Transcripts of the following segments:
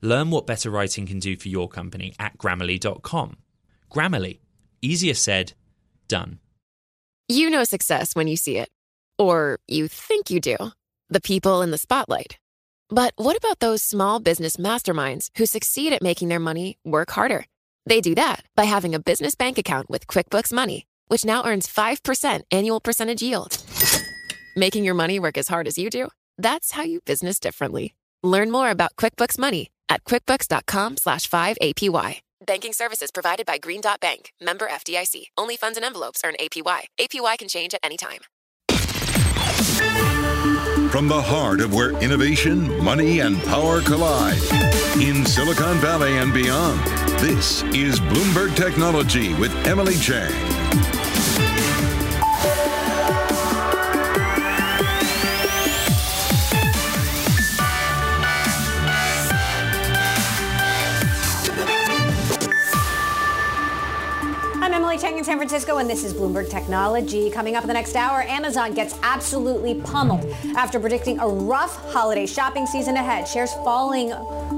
Learn what better writing can do for your company at grammarly.com. Grammarly, easier said, done. You know success when you see it, or you think you do. The people in the spotlight. But what about those small business masterminds who succeed at making their money work harder? They do that by having a business bank account with QuickBooks Money, which now earns 5% annual percentage yield. Making your money work as hard as you do? That's how you business differently. Learn more about QuickBooks Money at quickbooks.com slash 5APY. Banking services provided by Green Dot Bank, member FDIC. Only funds and envelopes earn APY. APY can change at any time. From the heart of where innovation, money, and power collide in Silicon Valley and beyond, this is Bloomberg Technology with Emily Chang. I'm Emily Chang in San Francisco, and this is Bloomberg Technology. Coming up in the next hour, Amazon gets absolutely pummeled after predicting a rough holiday shopping season ahead. Shares falling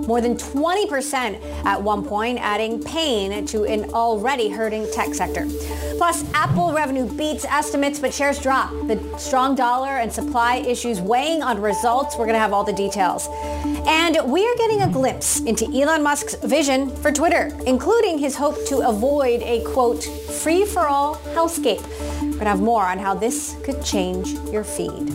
more than 20% at one point, adding pain to an already hurting tech sector. Plus, Apple revenue beats estimates, but shares drop. The strong dollar and supply issues weighing on results. We're going to have all the details. And we are getting a glimpse into Elon Musk's vision for Twitter, including his hope to avoid a quote, free for all hellscape. We're going to have more on how this could change your feed.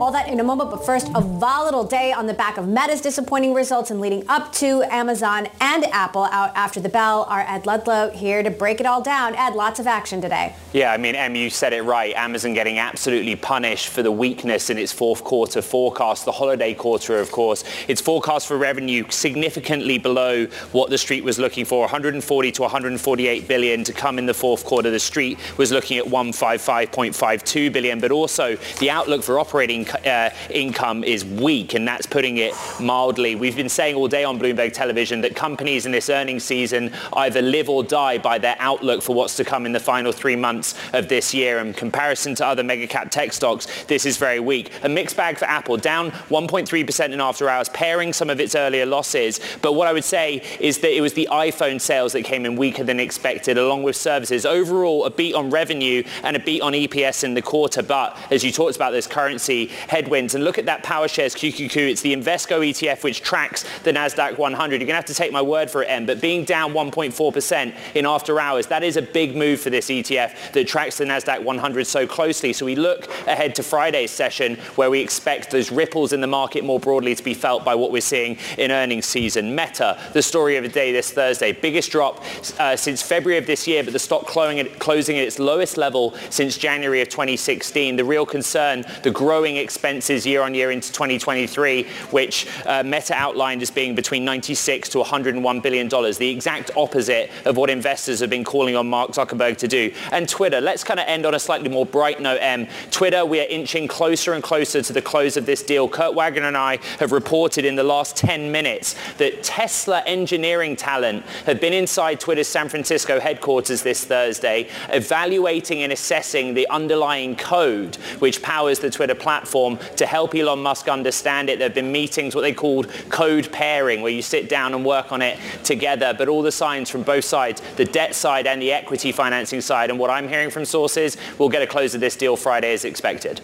All that in a moment, but first, a volatile day on the back of Meta's disappointing results and leading up to Amazon and Apple out after the bell. Our Ed Ludlow here to break it all down. Ed, lots of action today. Yeah, I mean, Em, you said it right. Amazon getting absolutely punished for the weakness in its fourth quarter forecast, the holiday quarter, of course. Its forecast for revenue significantly below what the street was looking for, 140 to 148 billion to come in the fourth quarter. The street was looking at 155.52 billion, but also the outlook for operating uh, income is weak, and that's putting it mildly. We've been saying all day on Bloomberg Television that companies in this earnings season either live or die by their outlook for what's to come in the final three months of this year. In comparison to other mega cap tech stocks, this is very weak. A mixed bag for Apple, down 1.3% in after hours, paring some of its earlier losses. But what I would say is that it was the iPhone sales that came in weaker than expected, along with services. Overall, a beat on revenue and a beat on EPS in the quarter. But as you talked about, this currency headwinds. And look at that PowerShares QQQ. It's the Invesco ETF which tracks the NASDAQ 100. You're going to have to take my word for it, Em. But being down 1.4% in after hours, that is a big move for this ETF that tracks the NASDAQ 100 so closely. So we look ahead to Friday's session where we expect those ripples in the market more broadly to be felt by what we're seeing in earnings season. Meta, the story of the day this Thursday. Biggest drop uh, since February of this year, but the stock closing at, closing at its lowest level since January of 2016. The real concern, the growing expenses year on year into 2023, which uh, Meta outlined as being between 96 to 101 billion dollars, the exact opposite of what investors have been calling on Mark Zuckerberg to do. And Twitter, let's kind of end on a slightly more bright note, M. Twitter, we are inching closer and closer to the close of this deal. Kurt Wagner and I have reported in the last 10 minutes that Tesla engineering talent have been inside Twitter's San Francisco headquarters this Thursday, evaluating and assessing the underlying code which powers the Twitter platform to help Elon Musk understand it. There have been meetings, what they called code pairing, where you sit down and work on it together. But all the signs from both sides, the debt side and the equity financing side, and what I'm hearing from sources, we'll get a close of this deal Friday as expected.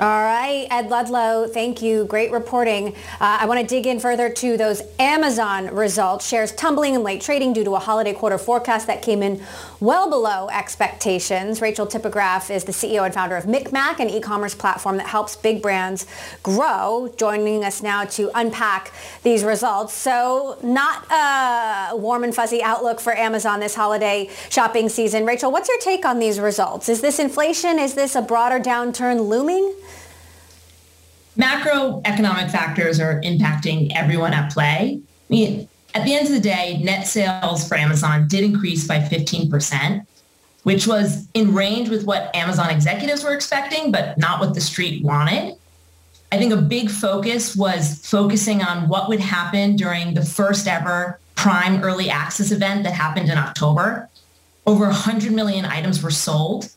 All right, Ed Ludlow, thank you. Great reporting. Uh, I want to dig in further to those Amazon results. Shares tumbling in late trading due to a holiday quarter forecast that came in well below expectations. Rachel Tipograph is the CEO and founder of MikMak, an e-commerce platform that helps big brands grow. Joining us now to unpack these results. So not a warm and fuzzy outlook for Amazon this holiday shopping season. Rachel, what's your take on these results? Is this inflation? Is this a broader downturn looming? macroeconomic factors are impacting everyone at play. I mean, at the end of the day, net sales for Amazon did increase by 15%, which was in range with what Amazon executives were expecting, but not what the street wanted. I think a big focus was focusing on what would happen during the first ever Prime Early Access event that happened in October. Over 100 million items were sold.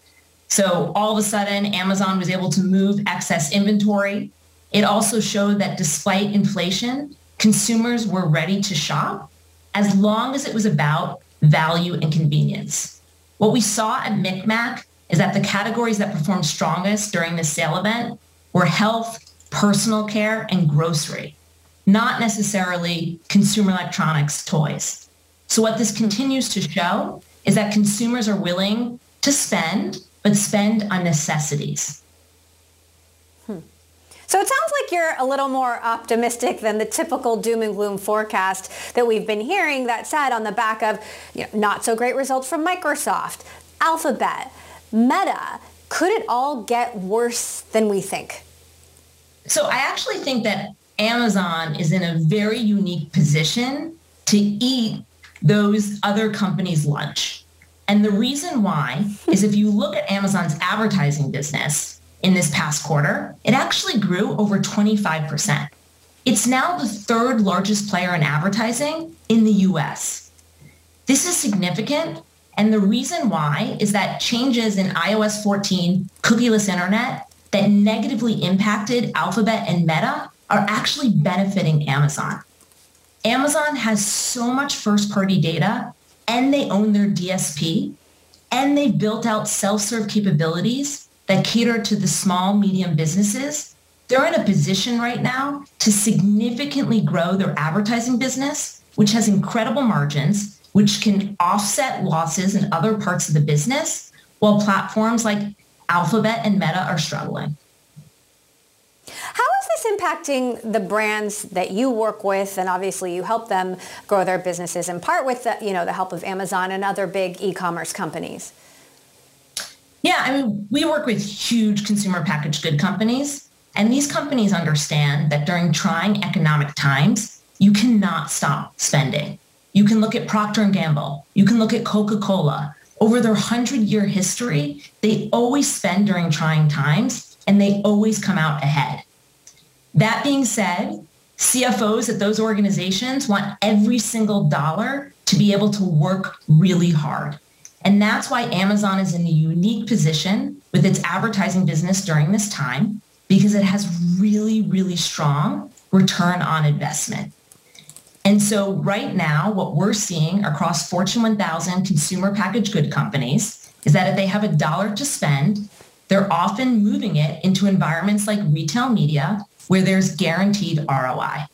So all of a sudden, Amazon was able to move excess inventory. It also showed that despite inflation, consumers were ready to shop as long as it was about value and convenience. What we saw at MikMak is that the categories that performed strongest during the sale event were health, personal care, and grocery, not necessarily consumer electronics toys. So what this continues to show is that consumers are willing to spend, but spend on necessities. So it sounds like you're a little more optimistic than the typical doom and gloom forecast that we've been hearing that said on the back of you know, not so great results from Microsoft, Alphabet, Meta. Could it all get worse than we think? So I actually think that Amazon is in a very unique position to eat those other companies' lunch. And the reason why is if you look at Amazon's advertising business, in this past quarter, it actually grew over 25%. It's now the third largest player in advertising in the US. This is significant. And the reason why is that changes in iOS 14 cookieless internet that negatively impacted Alphabet and Meta are actually benefiting Amazon. Amazon has so much first party data and they own their DSP and they've built out self-serve capabilities that cater to the small, medium businesses, they're in a position right now to significantly grow their advertising business, which has incredible margins, which can offset losses in other parts of the business, while platforms like Alphabet and Meta are struggling. How is this impacting the brands that you work with, and obviously you help them grow their businesses in part with the, you know, the help of Amazon and other big e-commerce companies? Yeah, I mean, we work with huge consumer packaged good companies, and these companies understand that during trying economic times, you cannot stop spending. You can look at Procter & Gamble. You can look at Coca-Cola. Over their 100-year history, they always spend during trying times, and they always come out ahead. That being said, CFOs at those organizations want every single dollar to be able to work really hard. And that's why Amazon is in a unique position with its advertising business during this time because it has really, really strong return on investment. And so right now, what we're seeing across Fortune 1000 consumer packaged good companies is that if they have a dollar to spend, they're often moving it into environments like retail media where there's guaranteed ROI.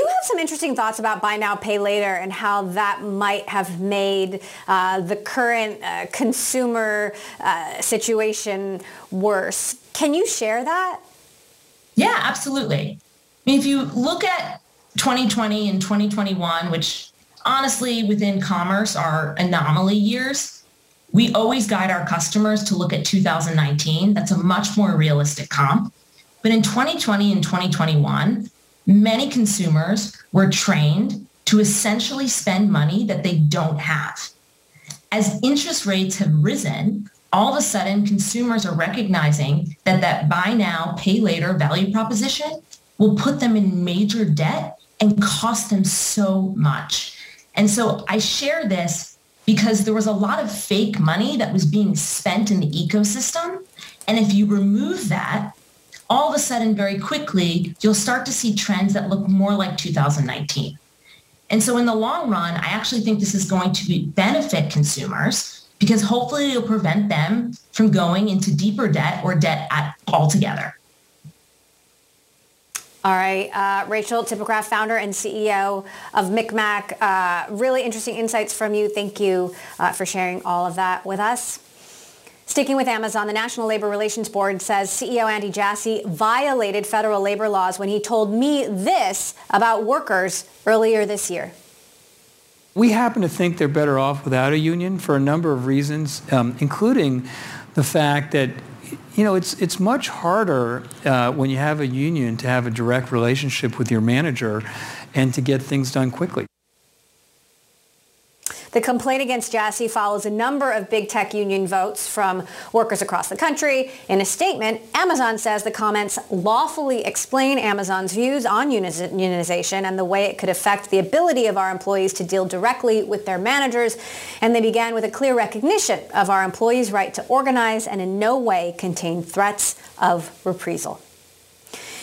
You have some interesting thoughts about buy now, pay later and how that might have made uh, the current uh, consumer uh, situation worse. Can you share that? Yeah, absolutely. I mean, if you look at 2020 and 2021, which honestly within commerce are anomaly years, we always guide our customers to look at 2019. That's a much more realistic comp. But in 2020 and 2021, many consumers were trained to essentially spend money that they don't have. As interest rates have risen, all of a sudden consumers are recognizing that that buy now, pay later value proposition will put them in major debt and cost them so much. And so I share this because there was a lot of fake money that was being spent in the ecosystem. And if you remove that, all of a sudden, very quickly, you'll start to see trends that look more like 2019. And so in the long run, I actually think this is going to be, benefit consumers because hopefully it'll prevent them from going into deeper debt or debt altogether. All right, uh, Rachel Tipograph, founder and CEO of MikMak. Uh, really interesting insights from you. Thank you uh, for sharing all of that with us. Sticking with Amazon, the National Labor Relations Board says CEO Andy Jassy violated federal labor laws when he told me this about workers earlier this year. We happen to think they're better off without a union for a number of reasons, um, including the fact that you know, it's it's much harder uh, when you have a union to have a direct relationship with your manager, and to get things done quickly. The complaint against Jassy follows a number of big tech union votes from workers across the country. In a statement, Amazon says the comments lawfully explain Amazon's views on unionization and the way it could affect the ability of our employees to deal directly with their managers. And they began with a clear recognition of our employees' right to organize and in no way contain threats of reprisal.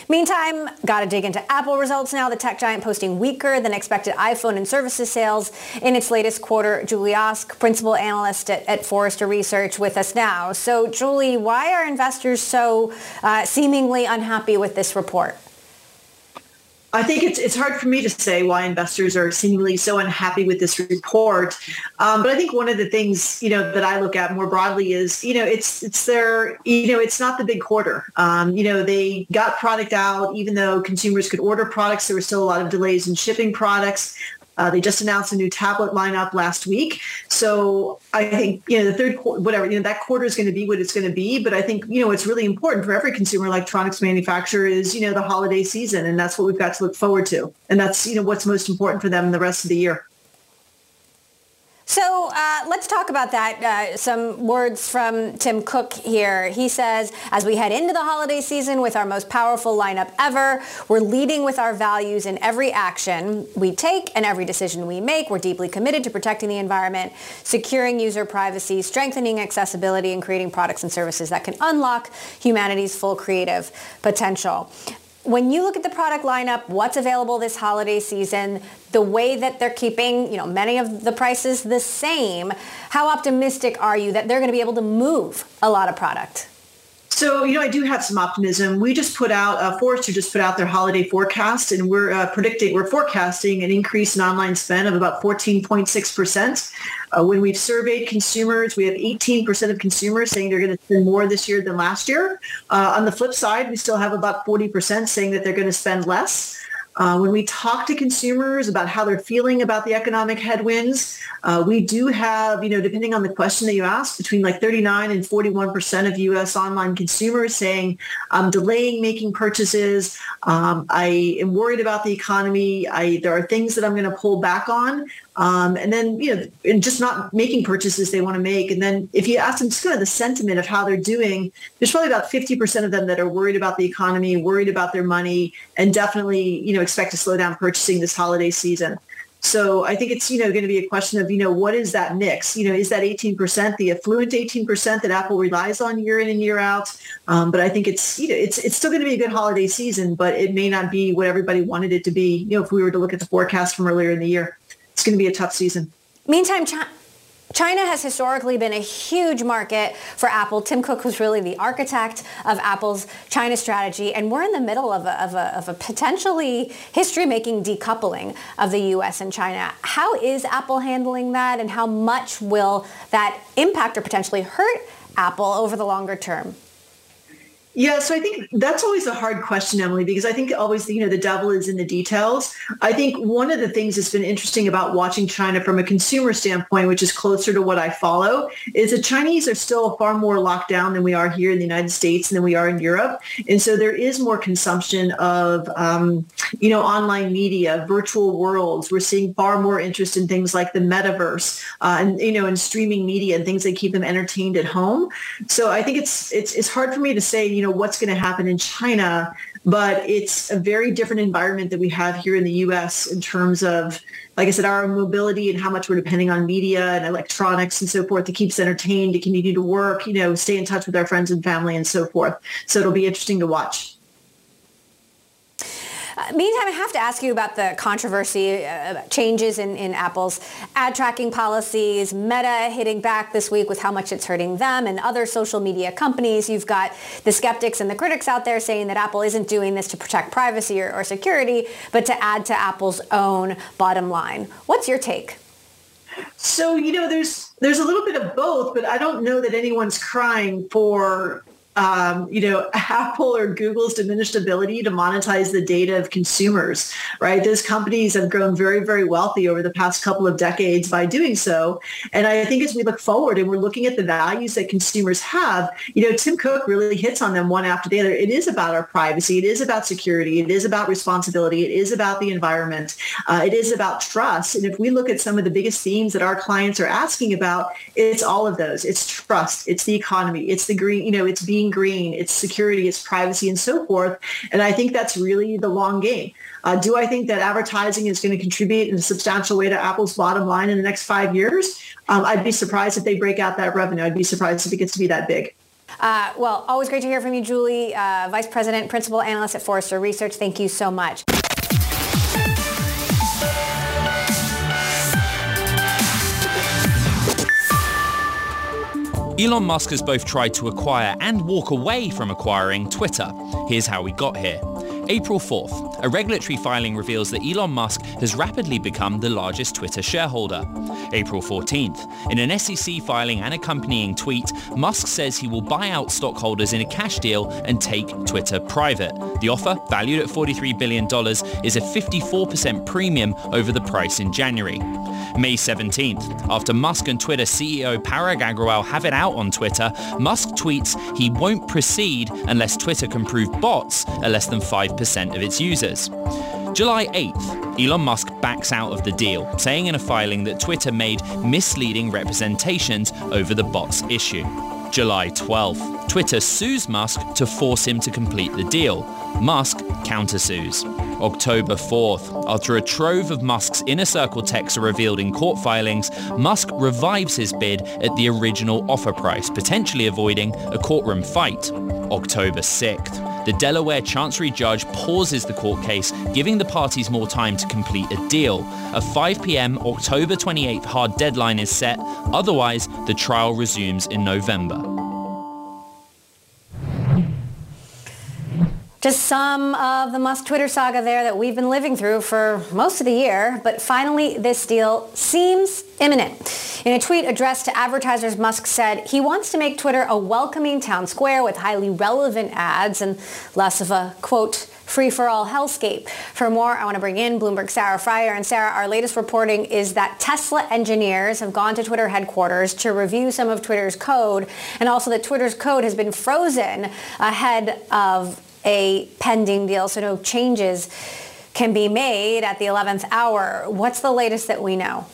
Meantime, got to dig into Apple results now. The tech giant posting weaker than expected iPhone and services sales in its latest quarter. Julie Ask, principal analyst at, at Forrester Research, with us now. So, Julie, why are investors so uh, seemingly unhappy with this report? I think it's it's hard for me to say why investors are seemingly so unhappy with this report. Um, but I think one of the things you know that I look at more broadly is you know it's it's their you know it's not the big quarter. Um, you know they got product out even though consumers could order products. There were still a lot of delays in shipping products. Uh, they just announced a new tablet lineup last week. So I think, you know, the third quarter, whatever, you know, that quarter is going to be what it's going to be. But I think, you know, what's really important for every consumer electronics manufacturer is, you know, the holiday season. And that's what we've got to look forward to. And that's, you know, what's most important for them the rest of the year. So uh, let's talk about that. Uh, some words from Tim Cook here. He says, as we head into the holiday season with our most powerful lineup ever, we're leading with our values in every action we take and every decision we make. We're deeply committed to protecting the environment, securing user privacy, strengthening accessibility, and creating products and services that can unlock humanity's full creative potential when you look at the product lineup, what's available this holiday season, the way that they're keeping, you know, many of the prices the same, how optimistic are you that they're going to be able to move a lot of product? So, you know, I do have some optimism. We just put out, uh, Forrester just put out their holiday forecast, and we're uh, predicting, we're forecasting an increase in online spend of about 14.6%. Uh, when we've surveyed consumers, we have 18% of consumers saying they're going to spend more this year than last year. Uh, on the flip side, we still have about 40% saying that they're going to spend less. Uh, when we talk to consumers about how they're feeling about the economic headwinds, uh, we do have, you know, depending on the question that you ask, between like 39 and 41 percent of U.S. online consumers saying, "I'm delaying making purchases. Um, I am worried about the economy. I, there are things that I'm going to pull back on." Um, and then, you know, and just not making purchases they want to make. And then if you ask them just kind of the sentiment of how they're doing, there's probably about 50% of them that are worried about the economy, worried about their money, and definitely, you know, expect to slow down purchasing this holiday season. So I think it's, you know, going to be a question of, you know, what is that mix? You know, is that 18% the affluent 18% that Apple relies on year in and year out? Um, but I think it's, you know, it's, it's still going to be a good holiday season, but it may not be what everybody wanted it to be, you know, if we were to look at the forecast from earlier in the year it's going to be a tough season. Meantime, China has historically been a huge market for Apple. Tim Cook was really the architect of Apple's China strategy, and we're in the middle of a, of a, of a potentially history-making decoupling of the U.S. and China. How is Apple handling that, and how much will that impact or potentially hurt Apple over the longer term? Yeah, so I think that's always a hard question, Emily, because I think always, you know, the devil is in the details. I think one of the things that's been interesting about watching China from a consumer standpoint, which is closer to what I follow, is the Chinese are still far more locked down than we are here in the United States and than we are in Europe. And so there is more consumption of, um, you know, online media, virtual worlds. We're seeing far more interest in things like the metaverse uh, and, you know, and streaming media and things that keep them entertained at home. So I think it's, it's, it's hard for me to say, you know, know what's going to happen in China, but it's a very different environment that we have here in the U.S. in terms of, like I said, our mobility and how much we're depending on media and electronics and so forth to keep us entertained, to continue to work, you know, stay in touch with our friends and family and so forth. So it'll be interesting to watch. Uh, meantime, I have to ask you about the controversy, uh, changes in, in Apple's ad tracking policies, Meta hitting back this week with how much it's hurting them and other social media companies. You've got the skeptics and the critics out there saying that Apple isn't doing this to protect privacy or, or security, but to add to Apple's own bottom line. What's your take? So, you know, there's there's a little bit of both, but I don't know that anyone's crying for um, you know, Apple or Google's diminished ability to monetize the data of consumers, right? Those companies have grown very, very wealthy over the past couple of decades by doing so. And I think as we look forward and we're looking at the values that consumers have, you know, Tim Cook really hits on them one after the other. It is about our privacy. It is about security. It is about responsibility. It is about the environment. Uh, it is about trust. And if we look at some of the biggest themes that our clients are asking about, it's all of those. It's trust. It's the economy. It's the green, you know, it's being green. It's security. It's privacy and so forth. And I think that's really the long game. Uh, do I think that advertising is going to contribute in a substantial way to Apple's bottom line in the next five years? Um, I'd be surprised if they break out that revenue. I'd be surprised if it gets to be that big. Uh, well, always great to hear from you, Julie, uh, Vice President, Principal Analyst at Forrester Research. Thank you so much. Elon Musk has both tried to acquire and walk away from acquiring Twitter. Here's how we got here. April 4th, a regulatory filing reveals that Elon Musk has rapidly become the largest Twitter shareholder. April 14th, in an SEC filing and accompanying tweet, Musk says he will buy out stockholders in a cash deal and take Twitter private. The offer, valued at $43 billion, is a 54% premium over the price in January. May 17th, after Musk and Twitter CEO Parag Agrawal have it out on Twitter, Musk tweets he won't proceed unless Twitter can prove bots are less than 5% of its users. July 8th, Elon Musk backs out of the deal, saying in a filing that Twitter made misleading representations over the bots issue. July 12th, Twitter sues Musk to force him to complete the deal. Musk countersues. October 4th, after a trove of Musk's inner circle texts are revealed in court filings, Musk revives his bid at the original offer price, potentially avoiding a courtroom fight. October 6th, the Delaware Chancery judge pauses the court case, giving the parties more time to complete a deal. A 5 p.m. October 28th hard deadline is set, otherwise the trial resumes in November. Just some of the Musk Twitter saga there that we've been living through for most of the year, but finally this deal seems imminent. In a tweet addressed to advertisers, Musk said he wants to make Twitter a welcoming town square with highly relevant ads and less of a, quote, free-for-all hellscape. For more, I want to bring in Bloomberg Sarah Frier. And Sarah, our latest reporting is that Tesla engineers have gone to Twitter headquarters to review some of Twitter's code, and also that Twitter's code has been frozen ahead of a pending deal, so no changes can be made at the 11th hour. What's the latest that we know?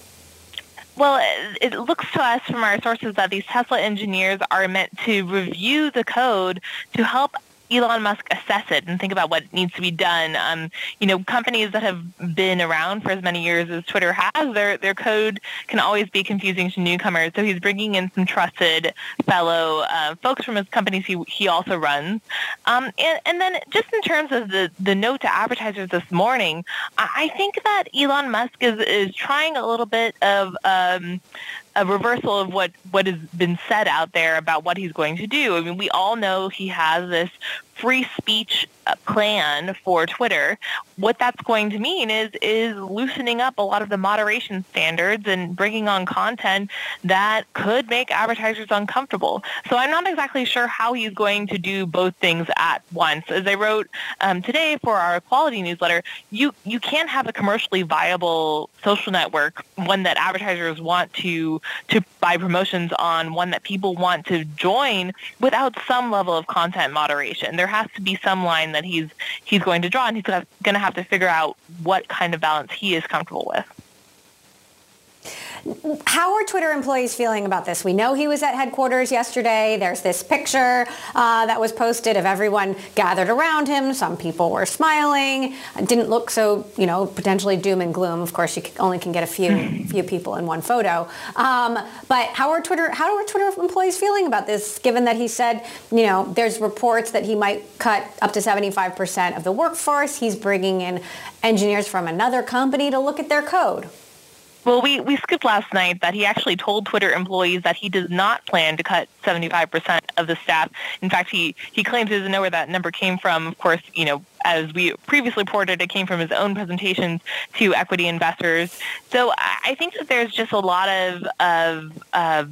Well, it looks to us from our sources that these Tesla engineers are meant to review the code to help Elon Musk assess it and think about what needs to be done. Um, you know, companies that have been around for as many years as Twitter has, their their code can always be confusing to newcomers. So he's bringing in some trusted fellow uh, folks from his companies he he also runs. Um, and and then just in terms of the the note to advertisers this morning, I think that Elon Musk is is trying a little bit of um, a reversal of what, what has been said out there about what he's going to do. I mean, we all know he has this free speech uh, plan for Twitter. What that's going to mean is is loosening up a lot of the moderation standards and bringing on content that could make advertisers uncomfortable. So I'm not exactly sure how he's going to do both things at once. As I wrote um, today for our quality newsletter, you you can't have a commercially viable social network, one that advertisers want to to buy promotions on, one that people want to join without some level of content moderation. There has to be some line that he's he's going to draw, and he's going to have to figure out what kind of balance he is comfortable with. How are Twitter employees feeling about this? We know he was at headquarters yesterday. There's this picture uh, that was posted of everyone gathered around him. Some people were smiling. It didn't look so, you know, potentially doom and gloom. Of course, you only can get a few few people in one photo. Um, but how are Twitter how are Twitter employees feeling about this? Given that he said, you know, there's reports that he might cut up to 75% of the workforce. He's bringing in engineers from another company to look at their code. Well, we, we skipped last night that he actually told Twitter employees that he does not plan to cut 75% of the staff. In fact, he, he claims he doesn't know where that number came from. Of course, you know, as we previously reported, it came from his own presentations to equity investors. So I think that there's just a lot of, of uh,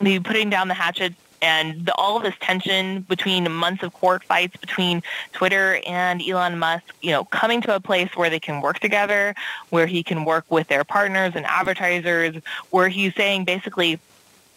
maybe putting down the hatchet and the, all of this tension between months of court fights between Twitter and Elon Musk, you know, coming to a place where they can work together, where he can work with their partners and advertisers, where he's saying basically,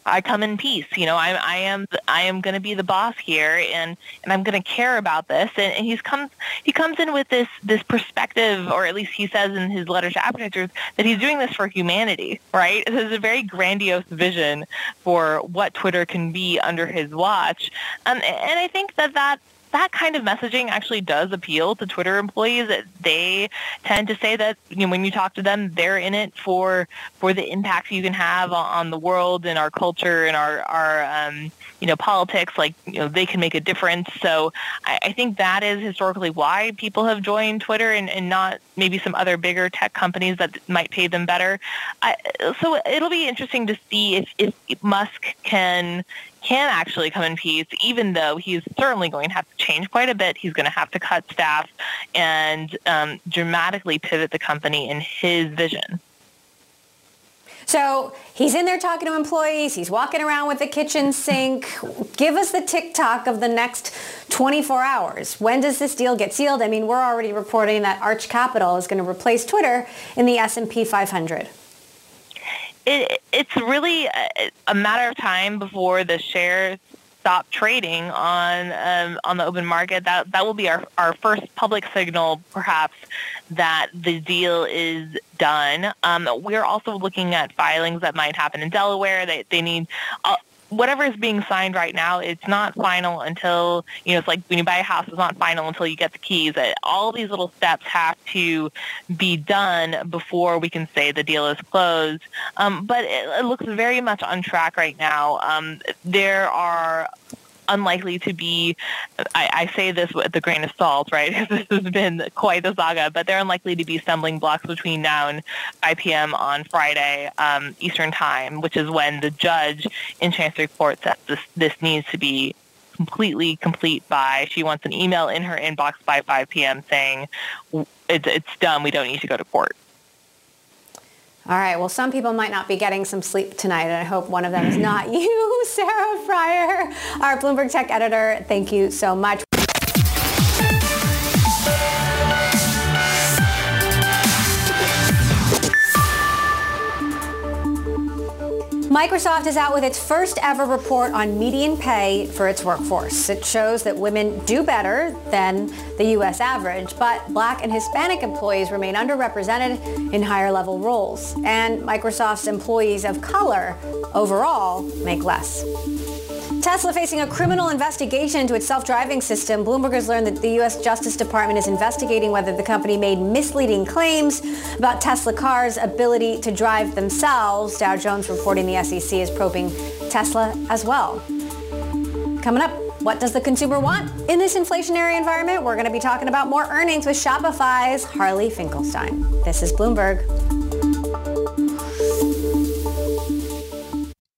I come in peace. You know, I, I am I am going to be the boss here, and, and I'm going to care about this. And, and he's comes he comes in with this this perspective, or at least he says in his letter to advertisers that he's doing this for humanity. Right? This is a very grandiose vision for what Twitter can be under his watch, um, and I think that that that kind of messaging actually does appeal to Twitter employees. They tend to say that you know when you talk to them, they're in it for for the impact you can have on, the world and our culture and our our um, you know politics. Like you know they can make a difference. So I, I think that is historically why people have joined Twitter and, and not maybe some other bigger tech companies that might pay them better. I, so it'll be interesting to see if, if Musk can can actually come in peace, even though he's certainly going to have to change quite a bit. He's going to have to cut staff and um, dramatically pivot the company in his vision. So he's in there talking to employees. He's walking around with the kitchen sink. Give us the TikTok of the next 24 hours. When does this deal get sealed? I mean, we're already reporting that Arch Capital is going to replace Twitter in the S&P 500 it, it's really a, a, matter of time before the shares stop trading on um, on the open market. That that will be our, our first public signal, perhaps, that the deal is done. Um, we're also looking at filings that might happen in Delaware. They they need. Uh, whatever is being signed right now, it's not final until, you know, it's like when you buy a house, it's not final until you get the keys. All these little steps have to be done before we can say the deal is closed. Um, but it, it, looks very much on track right now. Um, there are unlikely to be, I, I say this with a grain of salt, right? this has been quite the saga, but they're unlikely to be stumbling blocks between now and 5 p.m. on Friday um, Eastern Time, which is when the judge in Chancery Court says this, this needs to be completely complete by. She wants an email in her inbox by 5 p.m. saying it's, it's done. We don't need to go to court. All right. Well, some people might not be getting some sleep tonight, and I hope one of them is not you, Sarah Frier, our Bloomberg Tech editor. Thank you so much. Microsoft is out with its first ever report on median pay for its workforce. It shows that women do better than the U.S. average, but black and Hispanic employees remain underrepresented in higher level roles. And Microsoft's employees of color overall make less. Tesla facing a criminal investigation into its self-driving system. Bloomberg has learned that the U.S. Justice Department is investigating whether the company made misleading claims about Tesla cars' ability to drive themselves. Dow Jones reporting the SEC is probing Tesla as well. Coming up, what does the consumer want in this inflationary environment? We're going to be talking about more earnings with Shopify's Harley Finkelstein. This is Bloomberg.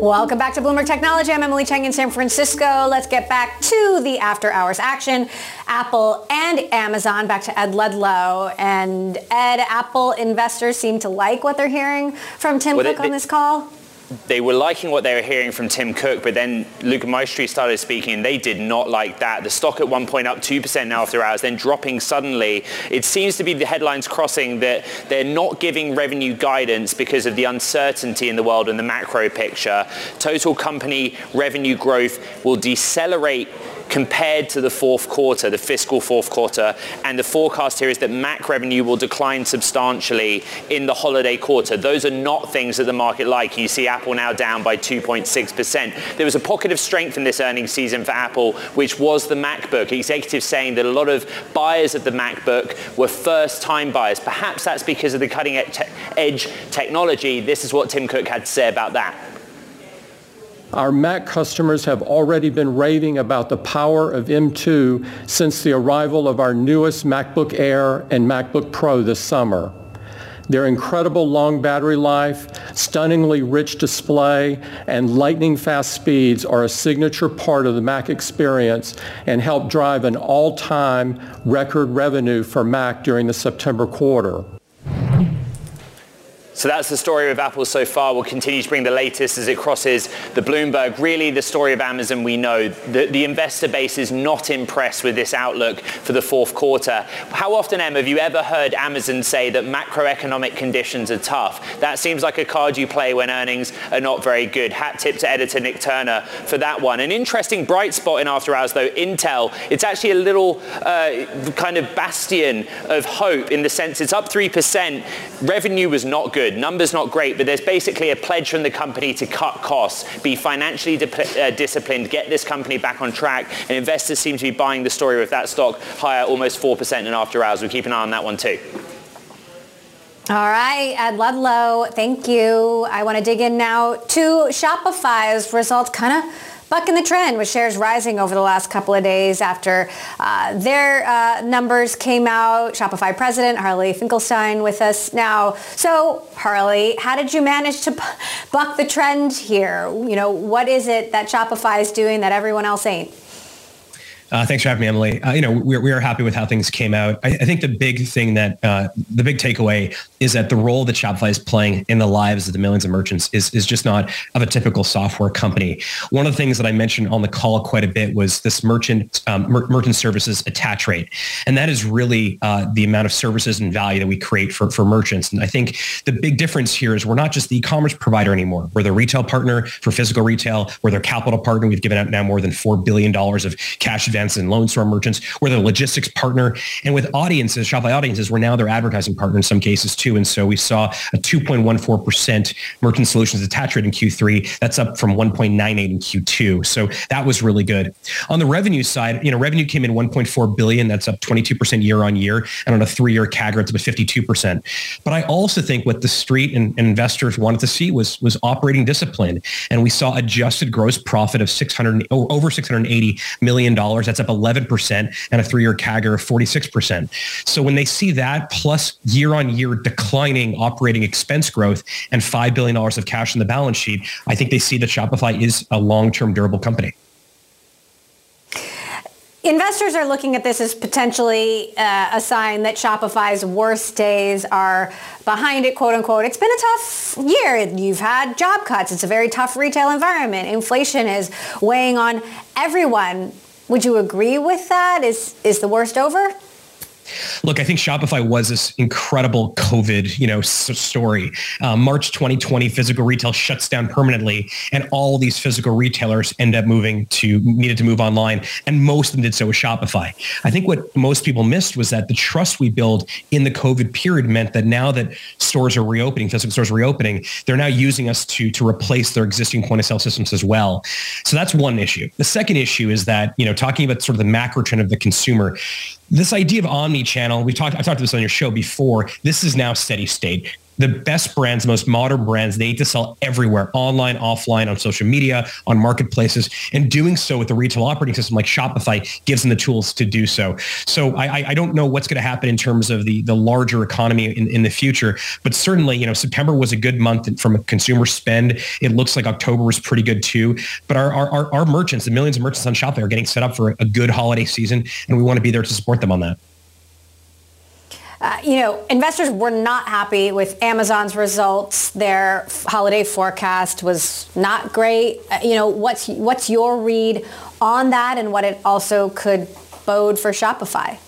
Welcome back to Bloomberg Technology. I'm Emily Chang in San Francisco. Let's get back to the after hours action. Apple and Amazon. Back to Ed Ludlow. And Ed, Apple investors seem to like what they're hearing from Tim well, Cook on this call they were liking what they were hearing from Tim Cook, but then Luca Maestri started speaking and they did not like that. The stock at one point up 2% now after hours, then dropping suddenly. It seems to be the headlines crossing that they're not giving revenue guidance because of the uncertainty in the world and the macro picture. Total company revenue growth will decelerate compared to the fourth quarter, the fiscal fourth quarter. And the forecast here is that Mac revenue will decline substantially in the holiday quarter. Those are not things that the market like. You see Apple now down by 2.6%. There was a pocket of strength in this earnings season for Apple, which was the MacBook. Executives saying that a lot of buyers of the MacBook were first-time buyers. Perhaps that's because of the cutting-edge technology. This is what Tim Cook had to say about that. Our Mac customers have already been raving about the power of M2 since the arrival of our newest MacBook Air and MacBook Pro this summer. Their incredible long battery life, stunningly rich display, and lightning fast speeds are a signature part of the Mac experience and help drive an all-time record revenue for Mac during the September quarter. So that's the story of Apple so far. We'll continue to bring the latest as it crosses the Bloomberg. Really, the story of Amazon we know. The, the investor base is not impressed with this outlook for the fourth quarter. How often, Em, have you ever heard Amazon say that macroeconomic conditions are tough? That seems like a card you play when earnings are not very good. Hat tip to editor Nick Turner for that one. An interesting bright spot in after hours, though, Intel. It's actually a little uh, kind of bastion of hope in the sense it's up 3%. Revenue was not good good. Numbers not great, but there's basically a pledge from the company to cut costs, be financially uh, disciplined, get this company back on track. And investors seem to be buying the story with that stock higher, almost 4% in after hours. We'll keep an eye on that one too. All right, Ed Ludlow, thank you. I want to dig in now to Shopify's results, kind of bucking the trend with shares rising over the last couple of days after uh, their uh, numbers came out. Shopify president Harley Finkelstein with us now. So Harley, how did you manage to buck the trend here? You know, what is it that Shopify is doing that everyone else ain't? Uh, thanks for having me, Emily. Uh, you know, we're, we are happy with how things came out. I, I think the big thing that uh, the big takeaway is that the role that Shopify is playing in the lives of the millions of merchants is, is just not of a typical software company. One of the things that I mentioned on the call quite a bit was this merchant um, mer- merchant services attach rate. And that is really uh, the amount of services and value that we create for, for merchants. And I think the big difference here is we're not just the e-commerce provider anymore. We're the retail partner for physical retail. We're their capital partner. We've given out now more than $4 billion of cash advance and loans to our merchants. We're their logistics partner. And with audiences, Shopify audiences, we're now their advertising partner in some cases too. And so we saw a 2.14% merchant solutions attach rate in Q3. That's up from 1.98 in Q2. So that was really good. On the revenue side, you know, revenue came in 1.4 billion. That's up 22% year on year. And on a three-year CAGR, it's about 52%. But I also think what the street and, and investors wanted to see was, was operating discipline. And we saw adjusted gross profit of 600, over $680 million. Up 11% and a three-year CAGR of 46%. So when they see that plus year-on-year declining operating expense growth and $5 billion of cash in the balance sheet, I think they see that Shopify is a long-term durable company. Investors are looking at this as potentially uh, a sign that Shopify's worst days are behind it, quote unquote. It's been a tough year. You've had job cuts. It's a very tough retail environment. Inflation is weighing on everyone. Would you agree with that? Is is the worst over? Look, I think Shopify was this incredible COVID, you know, story. Uh, March 2020, physical retail shuts down permanently, and all these physical retailers end up moving to needed to move online, and most of them did so with Shopify. I think what most people missed was that the trust we build in the COVID period meant that now that stores are reopening, physical stores are reopening, they're now using us to to replace their existing point of sale systems as well. So that's one issue. The second issue is that you know talking about sort of the macro trend of the consumer this idea of omni-channel, we talked, I talked about this on your show before. This is now steady state the best brands, most modern brands, they need to sell everywhere, online, offline, on social media, on marketplaces, and doing so with the retail operating system like Shopify gives them the tools to do so. So I, I don't know what's going to happen in terms of the, the larger economy in, in the future, but certainly, you know, September was a good month from a consumer spend. It looks like October was pretty good too. But our, our, our merchants, the millions of merchants on Shopify are getting set up for a good holiday season, and we want to be there to support them on that. Uh, you know, investors were not happy with Amazon's results. Their holiday forecast was not great. Uh, you know, what's what's your read on that, and what it also could bode for Shopify?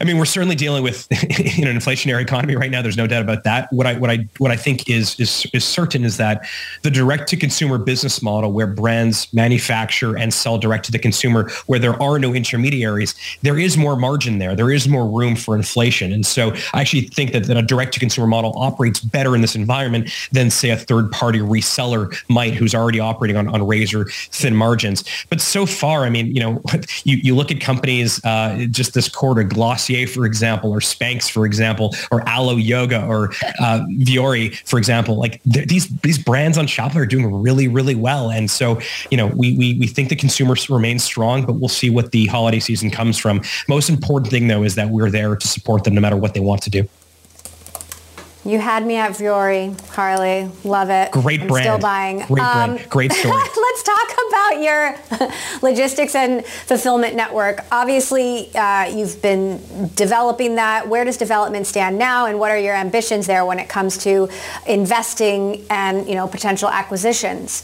I mean, we're certainly dealing with in an inflationary economy right now. There's no doubt about that. What I what I what I think is is is certain is that the direct to consumer business model, where brands manufacture and sell direct to the consumer, where there are no intermediaries, there is more margin there. There is more room for inflation, and so I actually think that, that a direct to consumer model operates better in this environment than say a third party reseller might, who's already operating on, on razor thin margins. But so far, I mean, you know, you you look at companies uh, just this quarter, Glossier Glossier, for example, or Spanx, for example, or Alo Yoga, or uh, Vuori, for example. Like these these brands on Shopify are doing really, really well. And so, you know, we, we, we think the consumers remain strong, but we'll see what the holiday season comes from. Most important thing, though, is that we're there to support them no matter what they want to do. You had me at Vuori, Carly. Love it. Great I'm brand. Still buying. Great um, brand. Great story. let's talk about your logistics and fulfillment network. Obviously, uh, you've been developing that. Where does development stand now, and what are your ambitions there when it comes to investing and you know potential acquisitions?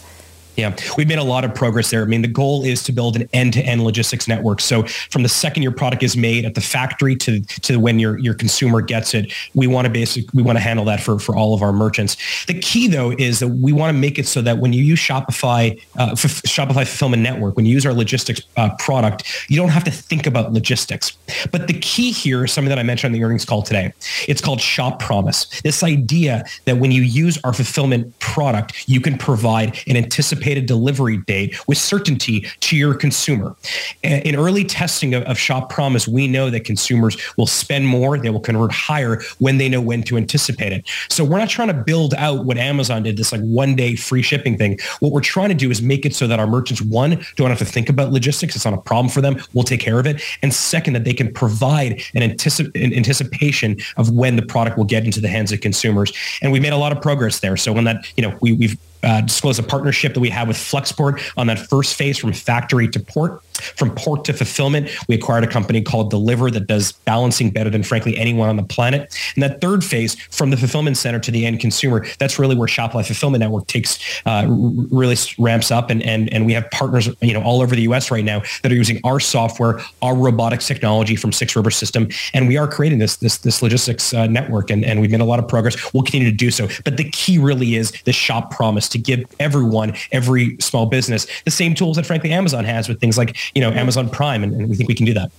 Yeah, we've made a lot of progress there. I mean, the goal is to build an end-to-end logistics network. So from the second your product is made at the factory to to when your your consumer gets it, we want to basic we want to handle that for for all of our merchants. The key though is that we want to make it so that when you use Shopify uh, F- Shopify Fulfillment Network, when you use our logistics uh, product, you don't have to think about logistics. But the key here is something that I mentioned on the earnings call today. It's called Shop Promise. This idea that when you use our fulfillment product, you can provide an anticipated delivery date with certainty to your consumer. In early testing of, of Shop Promise, we know that consumers will spend more, they will convert higher when they know when to anticipate it. So we're not trying to build out what Amazon did, this like one day free shipping thing. What we're trying to do is make it so that our merchants, one, don't have to think about logistics. It's not a problem for them. We'll take care of it. And second, that they can provide an, anticip- an anticipation of when the product will get into the hands of consumers. And we made a lot of progress there. So when that, you know, we, we've uh, disclose a partnership that we have with Flexport on that first phase from factory to port. From port to fulfillment, we acquired a company called Deliverr that does balancing better than frankly anyone on the planet. And that third phase, from the fulfillment center to the end consumer, that's really where Shopify Fulfillment Network takes uh, really ramps up. And, and and we have partners, you know, all over the U.S. right now that are using our software, our robotics technology from Six River System, and we are creating this this this logistics uh, network. And and we've made a lot of progress. We'll continue to do so. But the key really is the shop promise to give everyone, every small business, the same tools that frankly Amazon has with things like you know Amazon Prime, and, and we think we can do that.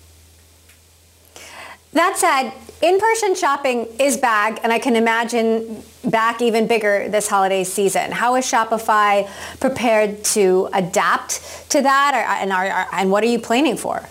That said, in-person shopping is back, and I can imagine back even bigger this holiday season. How is Shopify prepared to adapt to that, or, and, are, and what are you planning for?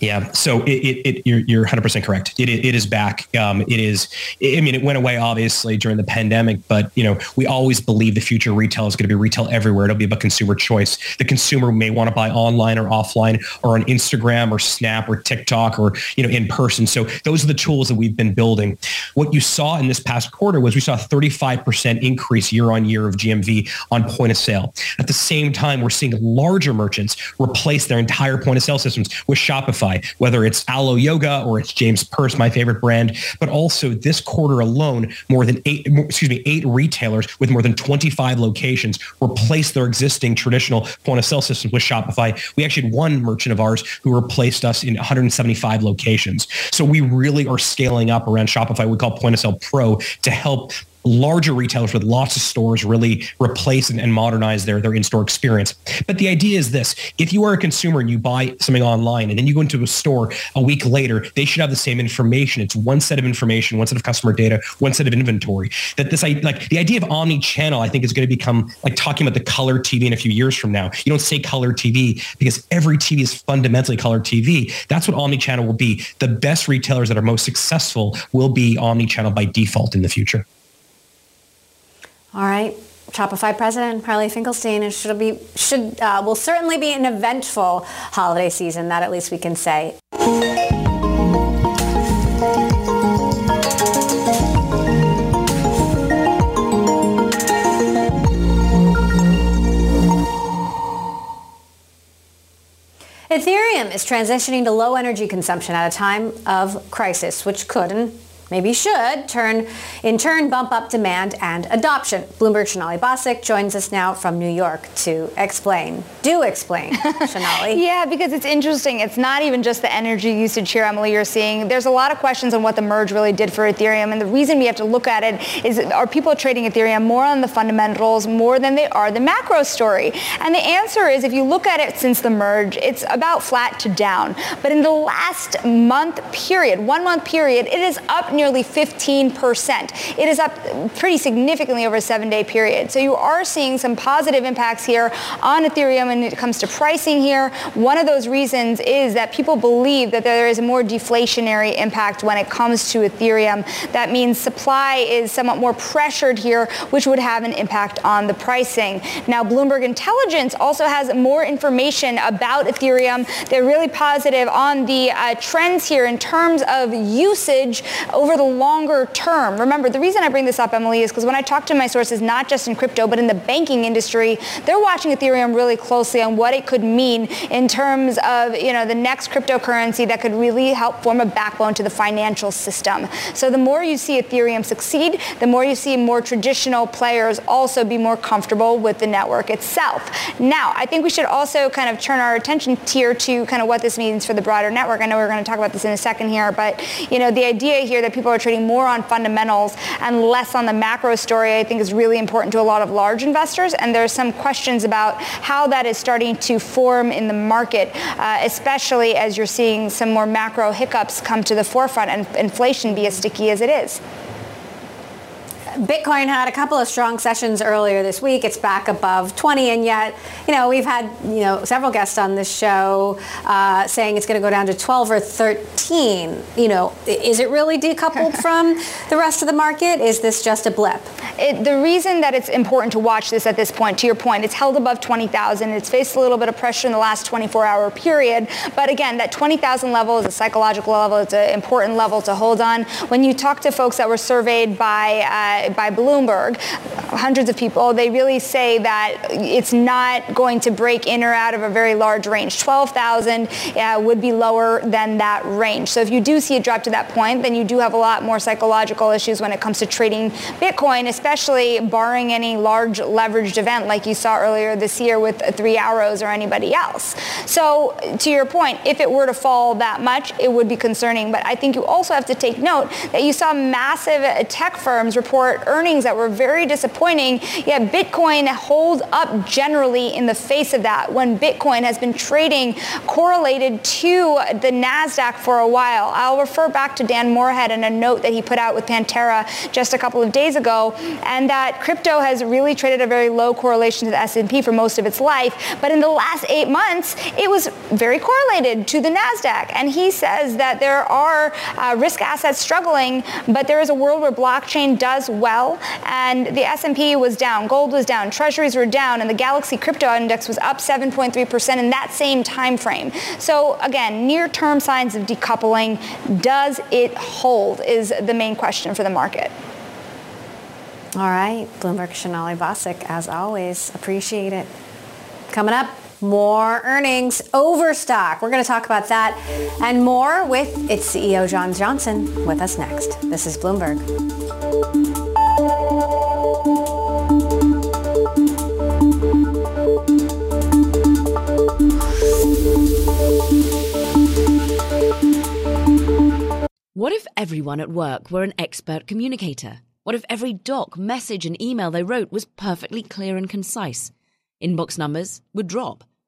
Yeah. So it, it, it, you're, you're 100% correct. It, it is back. Um, it is, I mean, it went away obviously during the pandemic, but you know, we always believe the future retail is going to be retail everywhere. It'll be about consumer choice. The consumer may want to buy online or offline or on Instagram or Snap or TikTok or, you know, in person. So those are the tools that we've been building. What you saw in this past quarter was we saw a 35% increase year on year of GMV on point of sale. At the same time, we're seeing larger merchants replace their entire point of sale systems with Shopify Whether it's Alo Yoga or it's James Perse, my favorite brand, but also this quarter alone, more than eight, excuse me, eight retailers with more than 25 locations replaced their existing traditional point of sale systems with Shopify. We actually had one merchant of ours who replaced us in 175 locations. So we really are scaling up around Shopify. We call Point of Sale Pro to help larger retailers with lots of stores really replace and, and, modernize their, their in-store experience. But the idea is this, if you are a consumer and you buy something online and then you go into a store a week later, they should have the same information. It's one set of information, one set of customer data, one set of inventory. That this, like the idea of omni-channel, I think is going to become like talking about the color TV in a few years from now. You don't say color TV because every TV is fundamentally color TV. That's what omni-channel will be. The best retailers that are most successful will be omni-channel by default in the future. All right. Shopify president Harley Finkelstein it should be should uh, will certainly be an eventful holiday season. That at least we can say. Ethereum is transitioning to low energy consumption at a time of crisis, which could and maybe should, turn in turn bump up demand and adoption. Bloomberg Sonali Basak joins us now from New York to explain. Do explain, Sonali. yeah, because it's interesting. It's not even just the energy usage here, Emily, you're seeing. There's a lot of questions on what the merge really did for Ethereum. And the reason we have to look at it is are people trading Ethereum more on the fundamentals more than they are the macro story? And the answer is if you look at it since the merge, it's about flat to down. But in the last month period, one month period, it is up nearly 15%. It is up pretty significantly over a seven-day period. So you are seeing some positive impacts here on Ethereum when it comes to pricing here. One of those reasons is that people believe that there is a more deflationary impact when it comes to Ethereum. That means supply is somewhat more pressured here, which would have an impact on the pricing. Now, Bloomberg Intelligence also has more information about Ethereum. They're really positive on the uh, trends here in terms of usage over over the longer term. Remember, the reason I bring this up, Emily, is because when I talk to my sources, not just in crypto, but in the banking industry, they're watching Ethereum really closely on what it could mean in terms of, you know, the next cryptocurrency that could really help form a backbone to the financial system. So the more you see Ethereum succeed, the more you see more traditional players also be more comfortable with the network itself. Now, I think we should also kind of turn our attention here to kind of what this means for the broader network. I know we're going to talk about this in a second here, but, you know, the idea here that people are trading more on fundamentals and less on the macro story, I think is really important to a lot of large investors. And there's some questions about how that is starting to form in the market, uh, especially as you're seeing some more macro hiccups come to the forefront and inflation be as sticky as it is. Bitcoin had a couple of strong sessions earlier this week. It's back above 20, and yet, you know, we've had, you know, several guests on this show uh, saying it's going to go down to 12 or 13. You know, is it really decoupled from the rest of the market? Is this just a blip? It, the reason that it's important to watch this at this point, to your point, it's held above 20,000. It's faced a little bit of pressure in the last 24-hour period, but again, that 20,000 level is a psychological level. It's an important level to hold on. When you talk to folks that were surveyed by uh, by Bloomberg, hundreds of people, they really say that it's not going to break in or out of a very large range. 12,000 uh, would be lower than that range. So if you do see a drop to that point, then you do have a lot more psychological issues when it comes to trading Bitcoin, especially barring any large leveraged event like you saw earlier this year with Three Arrows or anybody else. So to your point, if it were to fall that much, it would be concerning. But I think you also have to take note that you saw massive tech firms report earnings that were very disappointing, yet Bitcoin holds up generally in the face of that when Bitcoin has been trading correlated to the NASDAQ for a while. I'll refer back to Dan Morehead and a note that he put out with Pantera just a couple of days ago, and that crypto has really traded a very low correlation to the S&P for most of its life, but in the last eight months, it was very correlated to the NASDAQ. And he says that there are uh, risk assets struggling, but there is a world where blockchain does well and the S&P was down, gold was down, treasuries were down, and the Galaxy Crypto Index was up 7.3% in that same time frame. So again, near-term signs of decoupling. Does it hold is the main question for the market. All right, Bloomberg Sonali Basak, as always, appreciate it. Coming up, more earnings, overstock. We're going to talk about that and more with its CEO, John Johnson, with us next. This is Bloomberg. What if everyone at work were an expert communicator? What if every doc, message, and email they wrote was perfectly clear and concise? Inbox numbers would drop,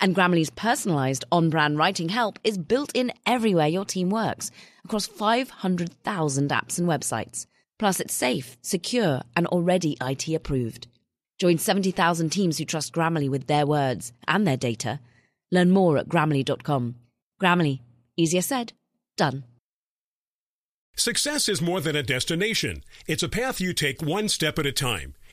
And Grammarly's personalized on brand writing help is built in everywhere your team works across 500,000 apps and websites. Plus, it's safe, secure, and already IT approved. Join 70,000 teams who trust Grammarly with their words and their data. Learn more at grammarly.com. Grammarly, easier said, done. Success is more than a destination. It's a path you take one step at a time.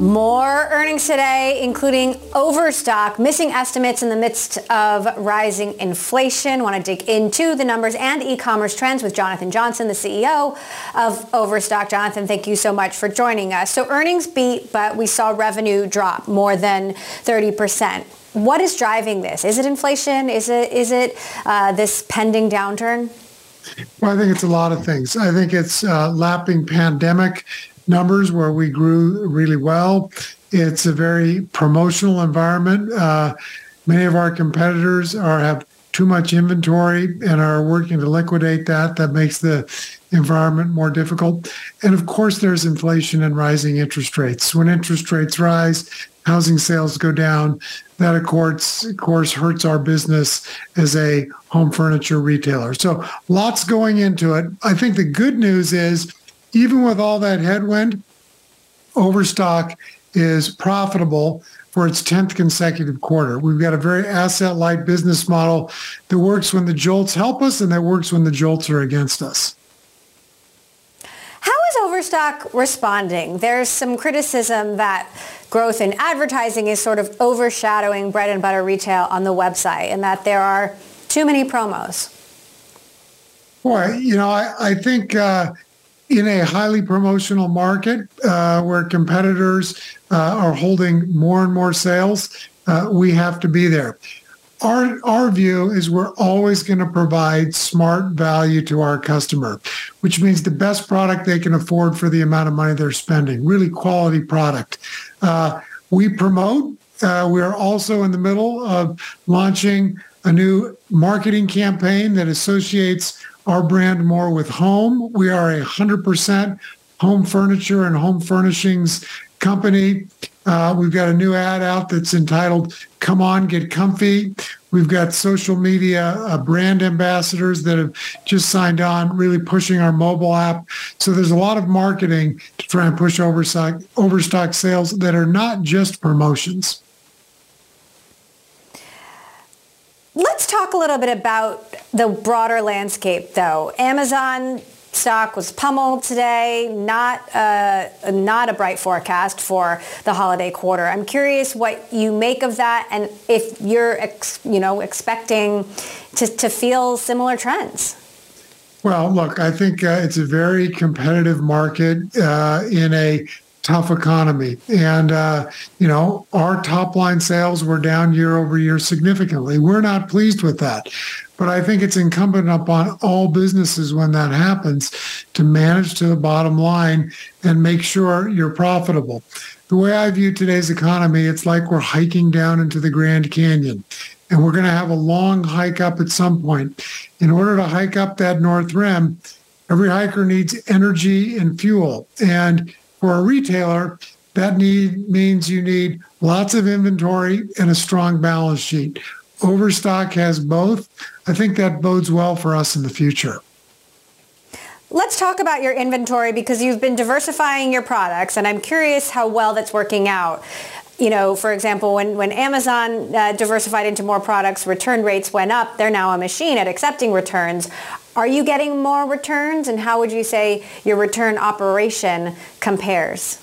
More earnings today, including overstock, missing estimates in the midst of rising inflation. Want to dig into the numbers and e-commerce trends with Jonathan Johnson, the CEO of Overstock. Jonathan, thank you so much for joining us. So earnings beat, but we saw revenue drop more than 30%. What is driving this? Is it inflation? Is it is it uh, this pending downturn? Well, I think it's a lot of things. I think it's uh, lapping pandemic numbers where we grew really well. It's a very promotional environment. Uh, many of our competitors are have too much inventory and are working to liquidate that. That makes the environment more difficult. And of course, there's inflation and rising interest rates. When interest rates rise, housing sales go down. That, of course, of course, hurts our business as a home furniture retailer. So lots going into it. I think the good news is, even with all that headwind, Overstock is profitable for its 10th consecutive quarter. We've got a very asset light business model that works when the jolts help us and that works when the jolts are against us. Is Overstock responding? There's some criticism that growth in advertising is sort of overshadowing bread and butter retail on the website and that there are too many promos. Boy, you know, I, I think uh, in a highly promotional market uh, where competitors uh, are holding more and more sales, uh, we have to be there. Our, our view is we're always going to provide smart value to our customer, which means the best product they can afford for the amount of money they're spending, really quality product. Uh, we promote. Uh, we are also in the middle of launching a new marketing campaign that associates our brand more with home. We are a 100% home furniture and home furnishings company. Uh, we've got a new ad out that's entitled Come On, Get Comfy. We've got social media uh, brand ambassadors that have just signed on, really pushing our mobile app. So there's a lot of marketing to try and push overstock, overstock sales that are not just promotions. Let's talk a little bit about the broader landscape, though. Amazon stock was pummeled today. Not uh, not a bright forecast for the holiday quarter. I'm curious what you make of that, and if you're ex- you know expecting to, to feel similar trends. Well, look, I think uh, it's a very competitive market uh, in a tough economy. And, uh, you know, our top line sales were down year over year significantly. We're not pleased with that. But I think it's incumbent upon all businesses when that happens to manage to the bottom line and make sure you're profitable. The way I view today's economy, it's like we're hiking down into the Grand Canyon and we're going to have a long hike up at some point. In order to hike up that North Rim, every hiker needs energy and fuel. And for a retailer, that need means you need lots of inventory and a strong balance sheet. Overstock has both. I think that bodes well for us in the future. Let's talk about your inventory because you've been diversifying your products, and I'm curious how well that's working out. You know, for example, when, when Amazon uh, diversified into more products, return rates went up. They're now a machine at accepting returns. Are you getting more returns, and how would you say your return operation compares?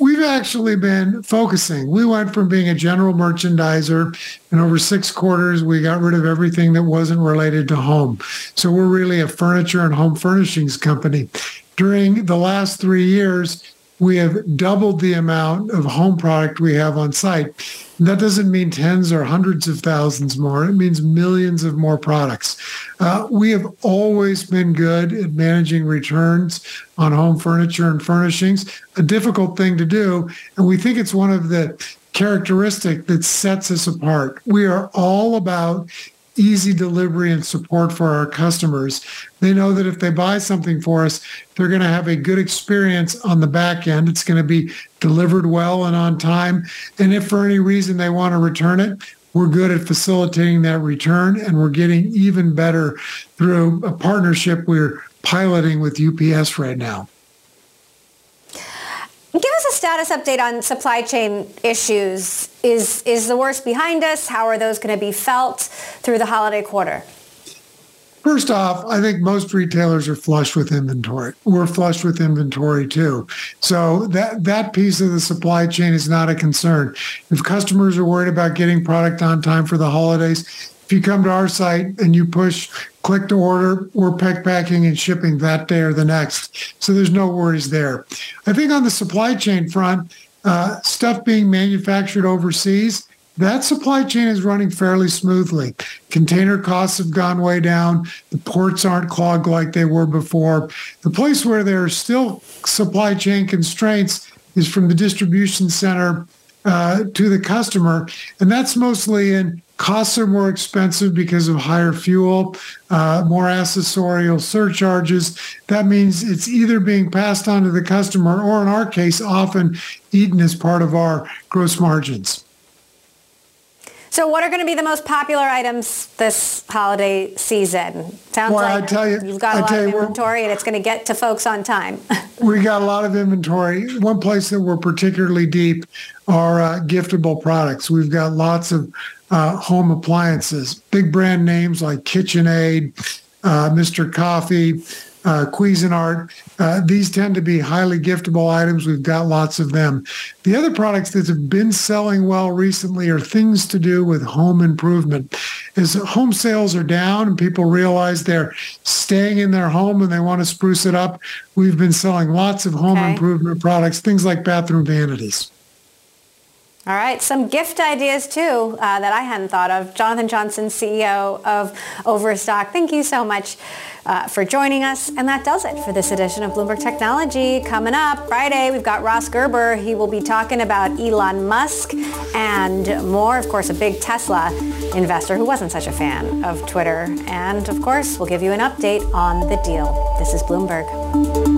We've actually been focusing. We went from being a general merchandiser, and over six quarters, we got rid of everything that wasn't related to home. So we're really a furniture and home furnishings company. During the last three years, we have doubled the amount of home product we have on site. That doesn't mean tens or hundreds of thousands more. It means millions of more products. Uh, we have always been good at managing returns on home furniture and furnishings, a difficult thing to do. And we think it's one of the characteristic that sets us apart. We are all about easy delivery and support for our customers. They know that if they buy something for us, they're going to have a good experience on the back end. It's going to be delivered well and on time. And if for any reason they want to return it, we're good at facilitating that return and we're getting even better through a partnership we're piloting with UPS right now. Give us a status update on supply chain issues. Is, is the worst behind us? How are those going to be felt through the holiday quarter? First off, I think most retailers are flush with inventory. We're flush with inventory too. So that that piece of the supply chain is not a concern. If customers are worried about getting product on time for the holidays, if you come to our site and you push click to order, we're pick packing and shipping that day or the next. So there's no worries there. I think on the supply chain front, uh, stuff being manufactured overseas, that supply chain is running fairly smoothly. Container costs have gone way down. The ports aren't clogged like they were before. The place where there are still supply chain constraints is from the distribution center uh, to the customer. And that's mostly in Costs are more expensive because of higher fuel, uh, more accessorial surcharges. That means it's either being passed on to the customer or, in our case, often eaten as part of our gross margins. So what are going to be the most popular items this holiday season? Sounds Boy, like I tell you, you've got a I lot of inventory and it's going to get to folks on time. we got a lot of inventory. One place that we're particularly deep are uh, giftable products. We've got lots of uh, home appliances, big brand names like KitchenAid, uh, Mr. Coffee, uh, Cuisinart. Uh, these tend to be highly giftable items. We've got lots of them. The other products that have been selling well recently are things to do with home improvement. As home sales are down and people realize they're staying in their home and they want to spruce it up, we've been selling lots of home Okay. improvement products, things like bathroom vanities. All right, some gift ideas too uh, that I hadn't thought of. Jonathan Johnson, CEO of Overstock, thank you so much uh, for joining us. And that does it for this edition of Bloomberg Technology. Coming up Friday, we've got Ross Gerber. He will be talking about Elon Musk and more. Of course, a big Tesla investor who wasn't such a fan of Twitter. And of course, we'll give you an update on the deal. This is Bloomberg.